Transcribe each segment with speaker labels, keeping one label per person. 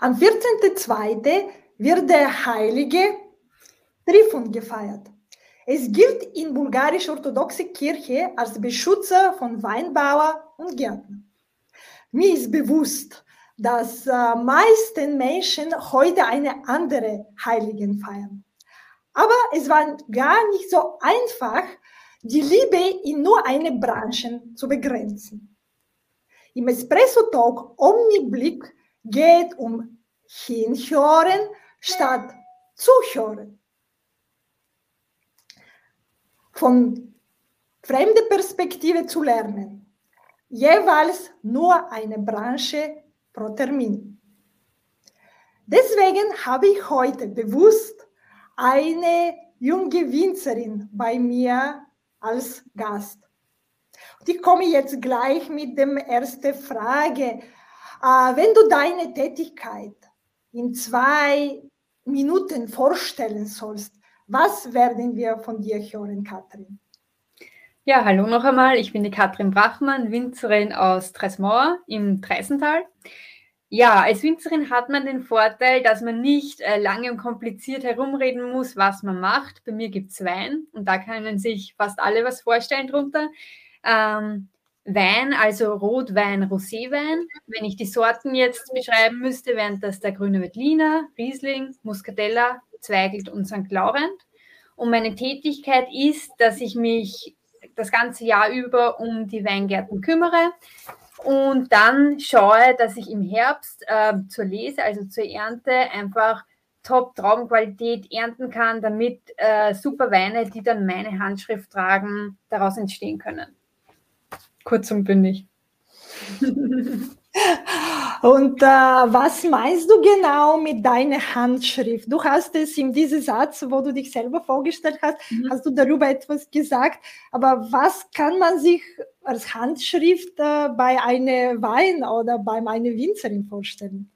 Speaker 1: Am 14.02. wird der heilige Trifon gefeiert. Es gilt in bulgarisch-orthodoxe Kirche als Beschützer von Weinbauer und Gärtner. Mir ist bewusst, dass äh, meisten Menschen heute eine andere Heiligen feiern. Aber es war gar nicht so einfach, die Liebe in nur eine Branche zu begrenzen. Im Espresso Talk Omniblick geht um hinhören statt zuhören. Von fremder Perspektive zu lernen. Jeweils nur eine Branche pro Termin. Deswegen habe ich heute bewusst eine junge Winzerin bei mir als Gast. Und ich komme jetzt gleich mit der ersten Frage. Äh, wenn du deine Tätigkeit in zwei Minuten vorstellen sollst, was werden wir von dir hören, Katrin?
Speaker 2: Ja, hallo noch einmal. Ich bin die Katrin Brachmann, Winzerin aus Tresmauer im Treisental. Ja, als Winzerin hat man den Vorteil, dass man nicht äh, lange und kompliziert herumreden muss, was man macht. Bei mir gibt es Wein und da können sich fast alle was vorstellen drunter. Ähm, Wein, also Rotwein, Roséwein. Wenn ich die Sorten jetzt beschreiben müsste, wären das der grüne Veltliner, Riesling, Muscatella, Zweigelt und St. Laurent. Und meine Tätigkeit ist, dass ich mich das ganze Jahr über um die Weingärten kümmere und dann schaue, dass ich im Herbst äh, zur Lese, also zur Ernte, einfach Top-Traubenqualität ernten kann, damit äh, super Weine, die dann meine Handschrift tragen, daraus entstehen können. Kurz und bündig.
Speaker 1: Und äh, was meinst du genau mit deiner Handschrift? Du hast es in diesem Satz, wo du dich selber vorgestellt hast, mhm. hast du darüber etwas gesagt. Aber was kann man sich als Handschrift äh, bei einer Wein oder bei einer Winzerin vorstellen?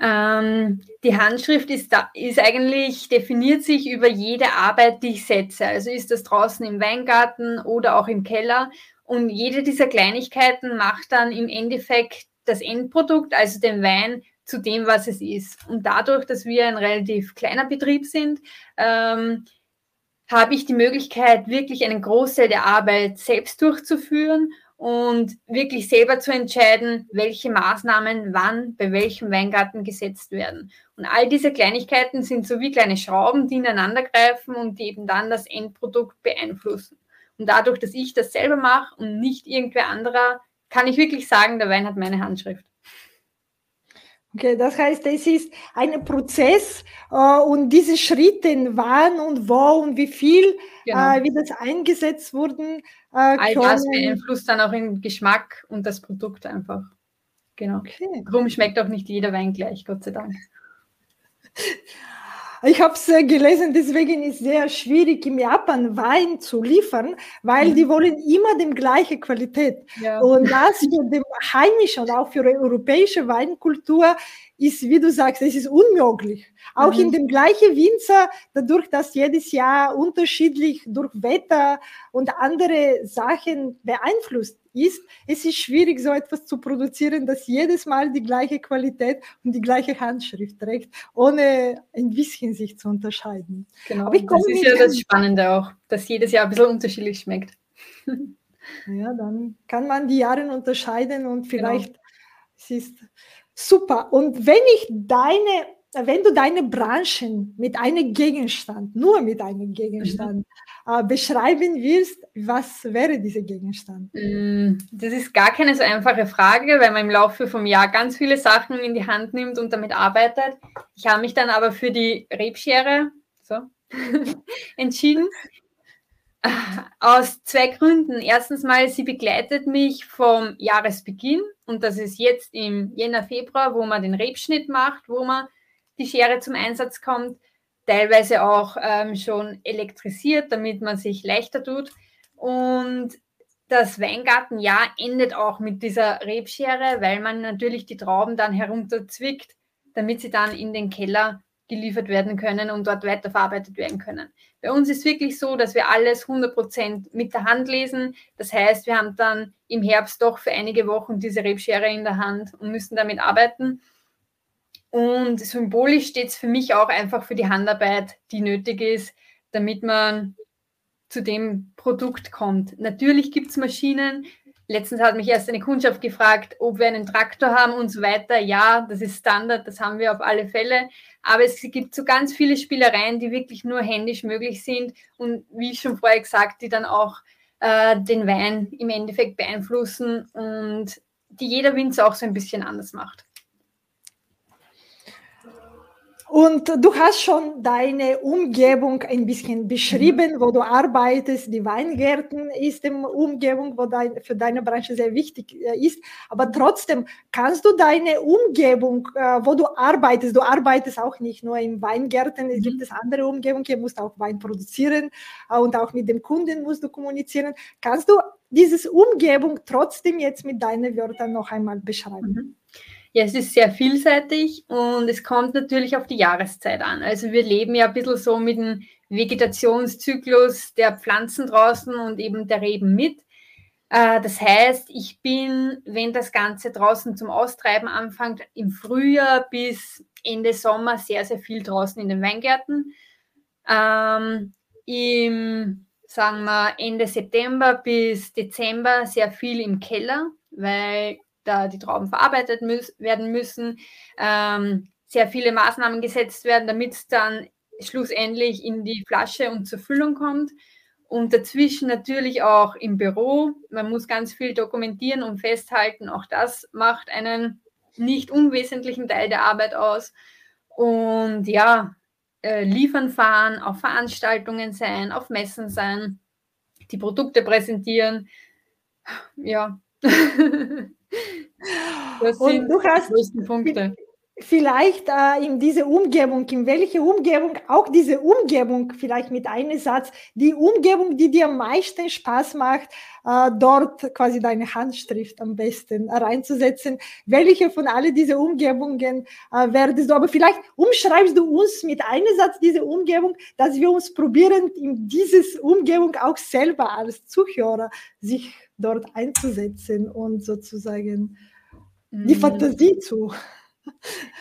Speaker 2: Ähm, die Handschrift ist, da, ist eigentlich, definiert sich über jede Arbeit, die ich setze. Also ist das draußen im Weingarten oder auch im Keller. Und jede dieser Kleinigkeiten macht dann im Endeffekt das Endprodukt, also den Wein, zu dem, was es ist. Und dadurch, dass wir ein relativ kleiner Betrieb sind, ähm, habe ich die Möglichkeit, wirklich einen Großteil der Arbeit selbst durchzuführen und wirklich selber zu entscheiden, welche Maßnahmen wann bei welchem Weingarten gesetzt werden. Und all diese Kleinigkeiten sind so wie kleine Schrauben, die ineinander greifen und die eben dann das Endprodukt beeinflussen. Und dadurch, dass ich das selber mache und nicht irgendwer anderer, kann ich wirklich sagen, der Wein hat meine Handschrift.
Speaker 1: Okay, das heißt, es ist ein Prozess äh, und diese Schritte, wann und wo und wie viel, genau. äh, wie das eingesetzt wurden.
Speaker 2: Äh, All das beeinflusst dann auch den Geschmack und das Produkt einfach. Genau. Okay. Darum schmeckt auch nicht jeder Wein gleich, Gott sei Dank.
Speaker 1: Ich habe es äh, gelesen, deswegen ist es sehr schwierig, im Japan Wein zu liefern, weil mhm. die wollen immer die gleiche Qualität. Ja. Und das für die heimische und auch für die europäische Weinkultur ist, wie du sagst, es ist unmöglich. Auch mhm. in dem gleichen Winzer, dadurch, dass jedes Jahr unterschiedlich durch Wetter und andere Sachen beeinflusst ist, es ist schwierig, so etwas zu produzieren, das jedes Mal die gleiche Qualität und die gleiche Handschrift trägt, ohne ein bisschen sich zu unterscheiden.
Speaker 2: Genau, das ist ja das Spannende auch, dass jedes Jahr ein bisschen unterschiedlich schmeckt.
Speaker 1: Ja, dann kann man die Jahre unterscheiden und genau. vielleicht genau. es ist super. Und wenn ich deine wenn du deine Branchen mit einem Gegenstand, nur mit einem Gegenstand mhm. äh, beschreiben willst, was wäre dieser Gegenstand?
Speaker 2: Mm, das ist gar keine so einfache Frage, weil man im Laufe vom Jahr ganz viele Sachen in die Hand nimmt und damit arbeitet. Ich habe mich dann aber für die Rebschere so, entschieden. Aus zwei Gründen. Erstens mal, sie begleitet mich vom Jahresbeginn und das ist jetzt im Jänner, Februar, wo man den Rebschnitt macht, wo man die Schere zum Einsatz kommt, teilweise auch ähm, schon elektrisiert, damit man sich leichter tut. Und das Weingartenjahr endet auch mit dieser Rebschere, weil man natürlich die Trauben dann herunterzwickt, damit sie dann in den Keller geliefert werden können und dort weiterverarbeitet werden können. Bei uns ist wirklich so, dass wir alles 100% mit der Hand lesen. Das heißt, wir haben dann im Herbst doch für einige Wochen diese Rebschere in der Hand und müssen damit arbeiten. Und symbolisch steht es für mich auch einfach für die Handarbeit, die nötig ist, damit man zu dem Produkt kommt. Natürlich gibt es Maschinen. Letztens hat mich erst eine Kundschaft gefragt, ob wir einen Traktor haben und so weiter. Ja, das ist Standard, das haben wir auf alle Fälle. Aber es gibt so ganz viele Spielereien, die wirklich nur händisch möglich sind und wie ich schon vorher gesagt, die dann auch äh, den Wein im Endeffekt beeinflussen und die jeder Winzer auch so ein bisschen anders macht.
Speaker 1: Und du hast schon deine Umgebung ein bisschen beschrieben, wo du arbeitest. Die Weingärten ist eine Umgebung, wo dein, für deine Branche sehr wichtig äh, ist. Aber trotzdem kannst du deine Umgebung, äh, wo du arbeitest, du arbeitest auch nicht nur in Weingärten, es gibt mhm. es andere Umgebungen, du musst auch Wein produzieren äh, und auch mit dem Kunden musst du kommunizieren. Kannst du diese Umgebung trotzdem jetzt mit deinen Wörtern noch einmal beschreiben?
Speaker 2: Mhm. Ja, es ist sehr vielseitig und es kommt natürlich auf die Jahreszeit an. Also wir leben ja ein bisschen so mit dem Vegetationszyklus der Pflanzen draußen und eben der Reben mit. Äh, das heißt, ich bin, wenn das Ganze draußen zum Austreiben anfängt, im Frühjahr bis Ende Sommer sehr, sehr viel draußen in den Weingärten. Ähm, Im, sagen wir, Ende September bis Dezember sehr viel im Keller, weil da die Trauben verarbeitet müß, werden müssen, ähm, sehr viele Maßnahmen gesetzt werden, damit es dann schlussendlich in die Flasche und zur Füllung kommt. Und dazwischen natürlich auch im Büro. Man muss ganz viel dokumentieren und festhalten. Auch das macht einen nicht unwesentlichen Teil der Arbeit aus. Und ja, äh, liefern fahren, auf Veranstaltungen sein, auf Messen sein, die Produkte präsentieren. Ja.
Speaker 1: Das sind und du hast die größten Punkte. Vielleicht äh, in diese Umgebung, in welche Umgebung, auch diese Umgebung, vielleicht mit einem Satz, die Umgebung, die dir am meisten Spaß macht, äh, dort quasi deine Handschrift am besten reinzusetzen. Welche von all diesen Umgebungen äh, werdest du, aber vielleicht umschreibst du uns mit einem Satz diese Umgebung, dass wir uns probieren, in diese Umgebung auch selber als Zuhörer sich dort einzusetzen und sozusagen die Fantasie zu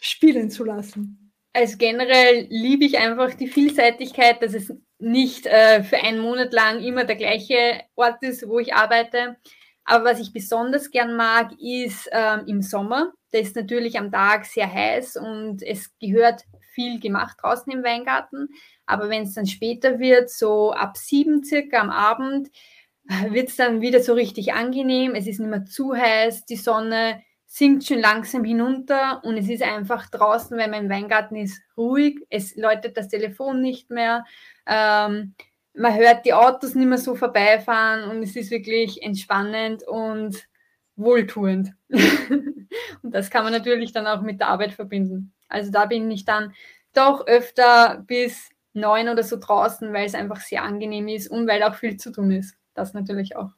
Speaker 1: spielen zu lassen.
Speaker 2: Also generell liebe ich einfach die Vielseitigkeit, dass es nicht äh, für einen Monat lang immer der gleiche Ort ist, wo ich arbeite. Aber was ich besonders gern mag, ist ähm, im Sommer. Da ist natürlich am Tag sehr heiß und es gehört viel gemacht draußen im Weingarten. Aber wenn es dann später wird, so ab sieben circa am Abend, wird es dann wieder so richtig angenehm. Es ist nicht mehr zu heiß, die Sonne sinkt schon langsam hinunter und es ist einfach draußen, wenn man im Weingarten ist, ruhig. Es läutet das Telefon nicht mehr. Ähm, man hört die Autos nicht mehr so vorbeifahren und es ist wirklich entspannend und wohltuend. und das kann man natürlich dann auch mit der Arbeit verbinden. Also da bin ich dann doch öfter bis neun oder so draußen, weil es einfach sehr angenehm ist und weil auch viel zu tun ist. Das natürlich auch.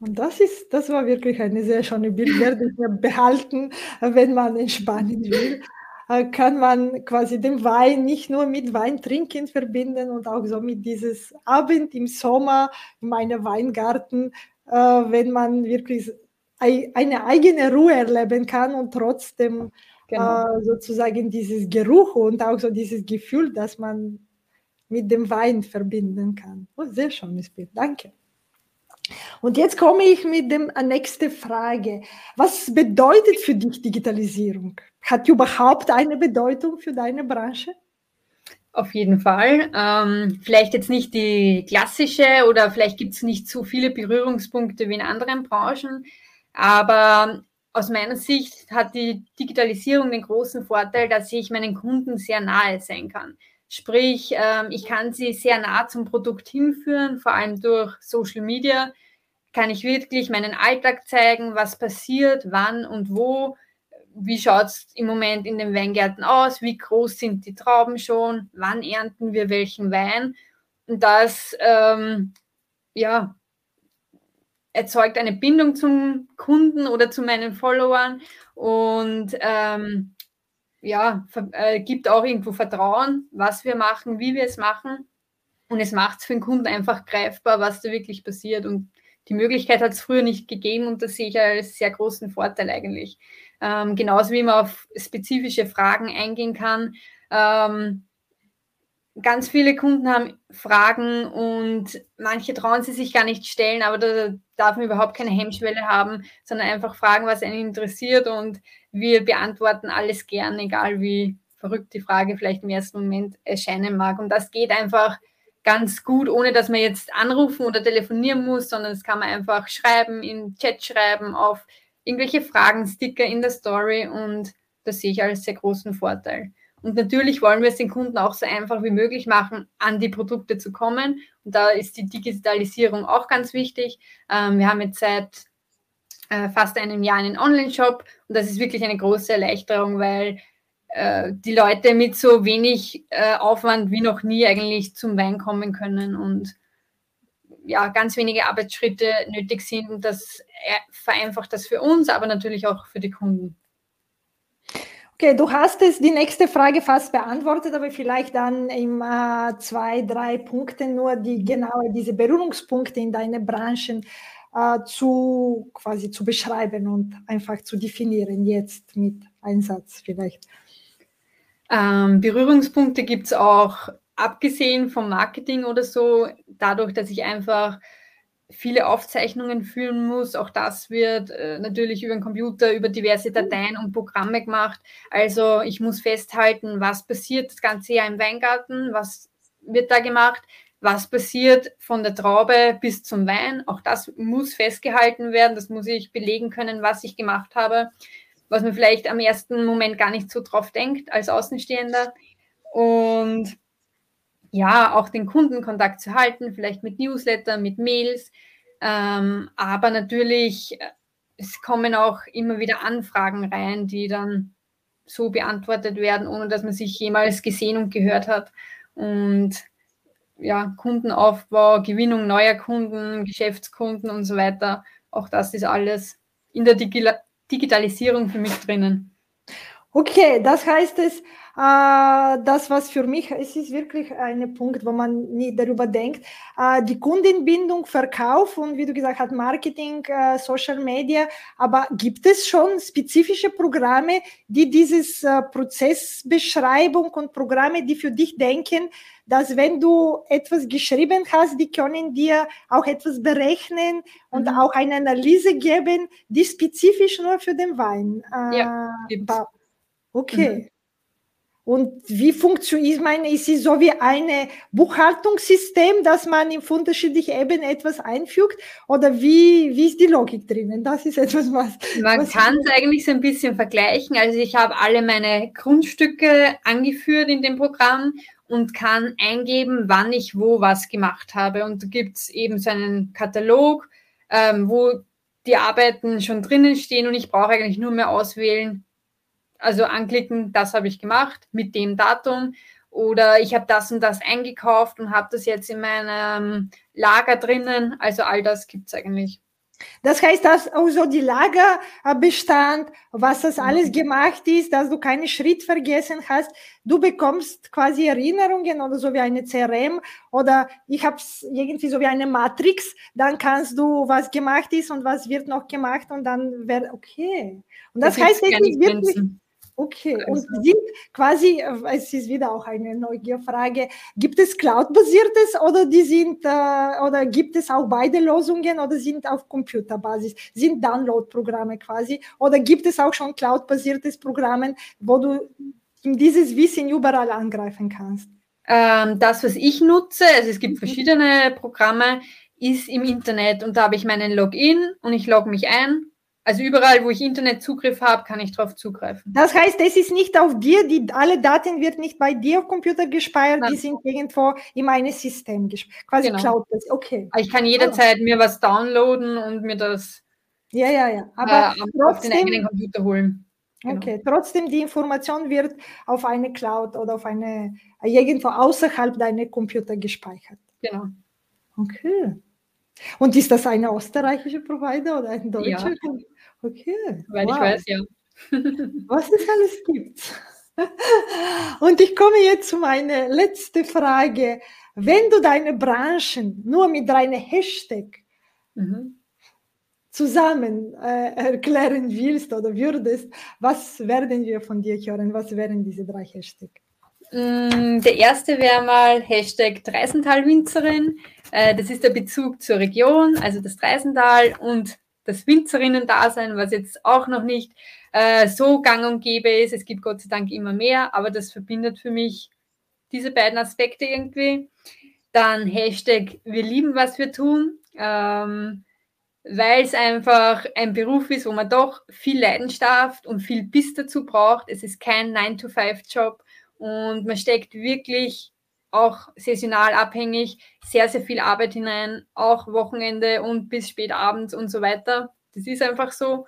Speaker 1: Und das ist, das war wirklich eine sehr schöne Bild, werde ich mir behalten, wenn man entspannen will. Äh, kann man quasi den Wein nicht nur mit Wein trinken verbinden und auch so mit dieses Abend im Sommer in meinem Weingarten, äh, wenn man wirklich eine eigene Ruhe erleben kann und trotzdem genau. Äh, sozusagen dieses Geruch und auch so dieses Gefühl, dass man mit dem Wein verbinden kann. Oh, sehr schönes Bild, danke. Und jetzt komme ich mit der äh, nächsten Frage. Was bedeutet für dich Digitalisierung? Hat die überhaupt eine Bedeutung für deine Branche?
Speaker 2: Auf jeden Fall. Ähm, vielleicht jetzt nicht die klassische oder vielleicht gibt es nicht so viele Berührungspunkte wie in anderen Branchen, aber aus meiner Sicht hat die Digitalisierung den großen Vorteil, dass ich meinen Kunden sehr nahe sein kann. Sprich, ähm, ich kann sie sehr nah zum Produkt hinführen, vor allem durch Social Media kann ich wirklich meinen Alltag zeigen, was passiert, wann und wo. Wie schaut es im Moment in den Weingärten aus? Wie groß sind die Trauben schon? Wann ernten wir welchen Wein? Und das ähm, ja, erzeugt eine Bindung zum Kunden oder zu meinen Followern und ähm, ja, äh, gibt auch irgendwo Vertrauen, was wir machen, wie wir es machen. Und es macht es für den Kunden einfach greifbar, was da wirklich passiert. Und die Möglichkeit hat es früher nicht gegeben und das sehe ich als sehr großen Vorteil eigentlich. Ähm, genauso wie man auf spezifische Fragen eingehen kann. Ähm, ganz viele Kunden haben Fragen und manche trauen sie sich gar nicht stellen, aber da darf man überhaupt keine Hemmschwelle haben, sondern einfach fragen, was einen interessiert und wir beantworten alles gern, egal wie verrückt die Frage vielleicht im ersten Moment erscheinen mag. Und das geht einfach ganz gut, ohne dass man jetzt anrufen oder telefonieren muss, sondern das kann man einfach schreiben, in Chat schreiben, auf irgendwelche Fragen, Sticker in der Story und das sehe ich als sehr großen Vorteil. Und natürlich wollen wir es den Kunden auch so einfach wie möglich machen, an die Produkte zu kommen. Und da ist die Digitalisierung auch ganz wichtig. Ähm, wir haben jetzt seit äh, fast einem Jahr einen Online-Shop und das ist wirklich eine große Erleichterung, weil äh, die Leute mit so wenig äh, Aufwand wie noch nie eigentlich zum Wein kommen können und ja, ganz wenige Arbeitsschritte nötig sind. Und das vereinfacht das für uns, aber natürlich auch für die Kunden.
Speaker 1: Okay, du hast es die nächste Frage fast beantwortet, aber vielleicht dann in äh, zwei, drei Punkten nur die genaue diese Berührungspunkte in deine Branchen äh, zu quasi zu beschreiben und einfach zu definieren jetzt mit Einsatz vielleicht.
Speaker 2: Ähm, Berührungspunkte gibt es auch abgesehen vom Marketing oder so, dadurch, dass ich einfach viele Aufzeichnungen führen muss. Auch das wird äh, natürlich über den Computer, über diverse Dateien und Programme gemacht. Also ich muss festhalten, was passiert das ganze Jahr im Weingarten, was wird da gemacht, was passiert von der Traube bis zum Wein. Auch das muss festgehalten werden, das muss ich belegen können, was ich gemacht habe, was man vielleicht am ersten Moment gar nicht so drauf denkt als Außenstehender. Und ja, auch den Kundenkontakt zu halten, vielleicht mit Newsletter, mit Mails. Ähm, aber natürlich, äh, es kommen auch immer wieder Anfragen rein, die dann so beantwortet werden, ohne dass man sich jemals gesehen und gehört hat. Und ja, Kundenaufbau, Gewinnung neuer Kunden, Geschäftskunden und so weiter. Auch das ist alles in der Digi Digitalisierung für mich drinnen.
Speaker 1: Okay, das heißt es, das, was für mich, es ist wirklich ein Punkt, wo man nie darüber denkt, äh, die Kundenbindung, Verkauf und wie du gesagt hast, Marketing, äh, Social Media, aber gibt es schon spezifische Programme, die dieses Prozessbeschreibung und Programme, die für dich denken, dass wenn du etwas geschrieben hast, die können dir auch etwas berechnen und mhm. auch eine Analyse geben, die spezifisch nur für den Wein. Ja, okay. Mhm. Und wie funktioniert, ich meine, ist es so wie ein Buchhaltungssystem, dass man in unterschiedlichen Ebenen etwas einfügt? Oder wie, wie ist die Logik drinnen? Das ist etwas, was.
Speaker 2: Man kann es eigentlich so ein bisschen vergleichen. Also ich habe alle meine Grundstücke angeführt in dem Programm und kann eingeben, wann ich wo was gemacht habe. Und da gibt es eben so einen Katalog, ähm, wo die Arbeiten schon drinnen stehen und ich brauche eigentlich nur mehr auswählen, also anklicken, das habe ich gemacht mit dem Datum oder ich habe das und das eingekauft und habe das jetzt in meinem Lager drinnen. Also all das gibt es eigentlich.
Speaker 1: Das heißt, dass also die Lagerbestand, was das alles mhm. gemacht ist, dass du keinen Schritt vergessen hast, du bekommst quasi Erinnerungen oder so wie eine CRM oder ich habe es irgendwie so wie eine Matrix, dann kannst du, was gemacht ist und was wird noch gemacht und dann wäre okay. Und das, das heißt, es ist wirklich, Okay, und sind quasi, äh, es ist wieder auch eine Neugierfrage, gibt es Cloud-basiertes oder die sind äh, oder gibt es auch beide Lösungen oder sind auf Computerbasis, sind Download-Programme quasi oder gibt es auch schon Cloud-basiertes Programme, wo du dieses Wissen überall angreifen kannst?
Speaker 2: Ähm, das, was ich nutze, also es gibt mhm. verschiedene Programme, ist im Internet und da habe ich meinen Login und ich logge mich ein also überall, wo ich Internetzugriff habe, kann ich darauf zugreifen.
Speaker 1: Das heißt, es ist nicht auf dir, die, alle Daten wird nicht bei dir auf Computer gespeichert, Nein. die sind irgendwo in meinem System gespeichert. Quasi genau. Cloud.
Speaker 2: Okay. Ich kann jederzeit oh. mir was downloaden und mir das
Speaker 1: ja, ja, ja. Aber
Speaker 2: äh, trotzdem, auf den eigenen Computer holen.
Speaker 1: Genau. Okay, trotzdem die Information wird auf eine Cloud oder auf eine irgendwo außerhalb deiner Computer gespeichert.
Speaker 2: Genau.
Speaker 1: Okay. Und ist das ein österreichischer Provider oder ein deutscher?
Speaker 2: Ja. Okay. Weil wow. ich weiß, ja.
Speaker 1: Was es alles gibt. Und ich komme jetzt zu meiner letzten Frage. Wenn du deine Branchen nur mit deinem Hashtag mhm. zusammen äh, erklären willst oder würdest, was werden wir von dir hören? Was wären diese drei Hashtags?
Speaker 2: Mm, der erste wäre mal Hashtag Dreisental-Winzerin. Äh, das ist der Bezug zur Region, also das Dreisental und das Winzerinnen-Dasein, was jetzt auch noch nicht äh, so gang und gäbe ist. Es gibt Gott sei Dank immer mehr, aber das verbindet für mich diese beiden Aspekte irgendwie. Dann Hashtag Wir lieben, was wir tun, ähm, weil es einfach ein Beruf ist, wo man doch viel Leidenschaft und viel Biss dazu braucht. Es ist kein 9-to-5-Job und man steckt wirklich auch saisonal abhängig sehr, sehr viel Arbeit hinein, auch Wochenende und bis spät abends und so weiter. Das ist einfach so.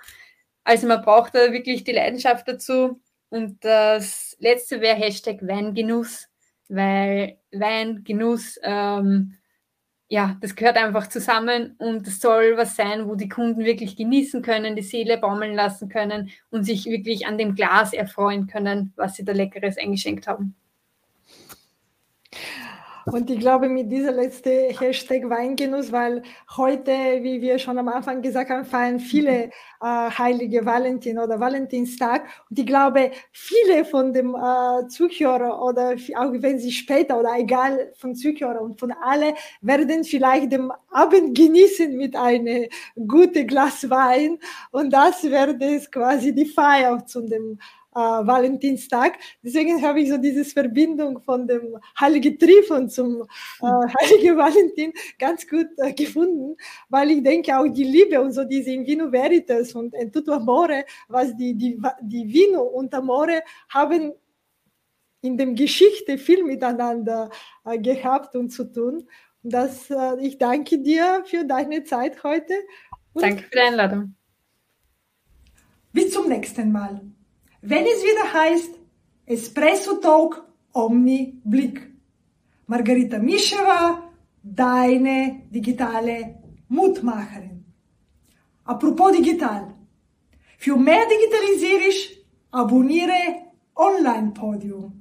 Speaker 2: Also man braucht da wirklich die Leidenschaft dazu. Und das letzte wäre Hashtag Weingenuss, weil Weingenuss, ähm, ja, das gehört einfach zusammen und es soll was sein, wo die Kunden wirklich genießen können, die Seele baumeln lassen können und sich wirklich an dem Glas erfreuen können, was sie da Leckeres eingeschenkt haben.
Speaker 1: Und ich glaube, mit dieser letzte Hashtag Weingenuss, weil heute, wie wir schon am Anfang gesagt haben, feiern viele äh, heilige Valentin oder Valentinstag. Und ich glaube, viele von dem äh, Zuhörer oder auch wenn sie später oder egal von Zuhörer und von alle werden vielleicht den Abend genießen mit einem guten Glas Wein. Und das werde es quasi die Feier zu dem äh, Valentinstag. Deswegen habe ich so diese Verbindung von dem Heiligen Trifon zum äh, Heiligen Valentin ganz gut äh, gefunden, weil ich denke auch die Liebe und so diese in Vino Veritas und in Tutto Amore, was die, die, die Vino und Amore haben in der Geschichte viel miteinander äh, gehabt und zu tun. Und das, äh, ich danke dir für deine Zeit heute.
Speaker 2: danke für die Einladung.
Speaker 1: Bis zum nächsten Mal wenn es wieder heißt Espresso Talk Omni Blick. Margarita Mischewa, deine digitale Mutmacherin. Apropos digital. Für mehr Digitalisierung abonniere Online Podium.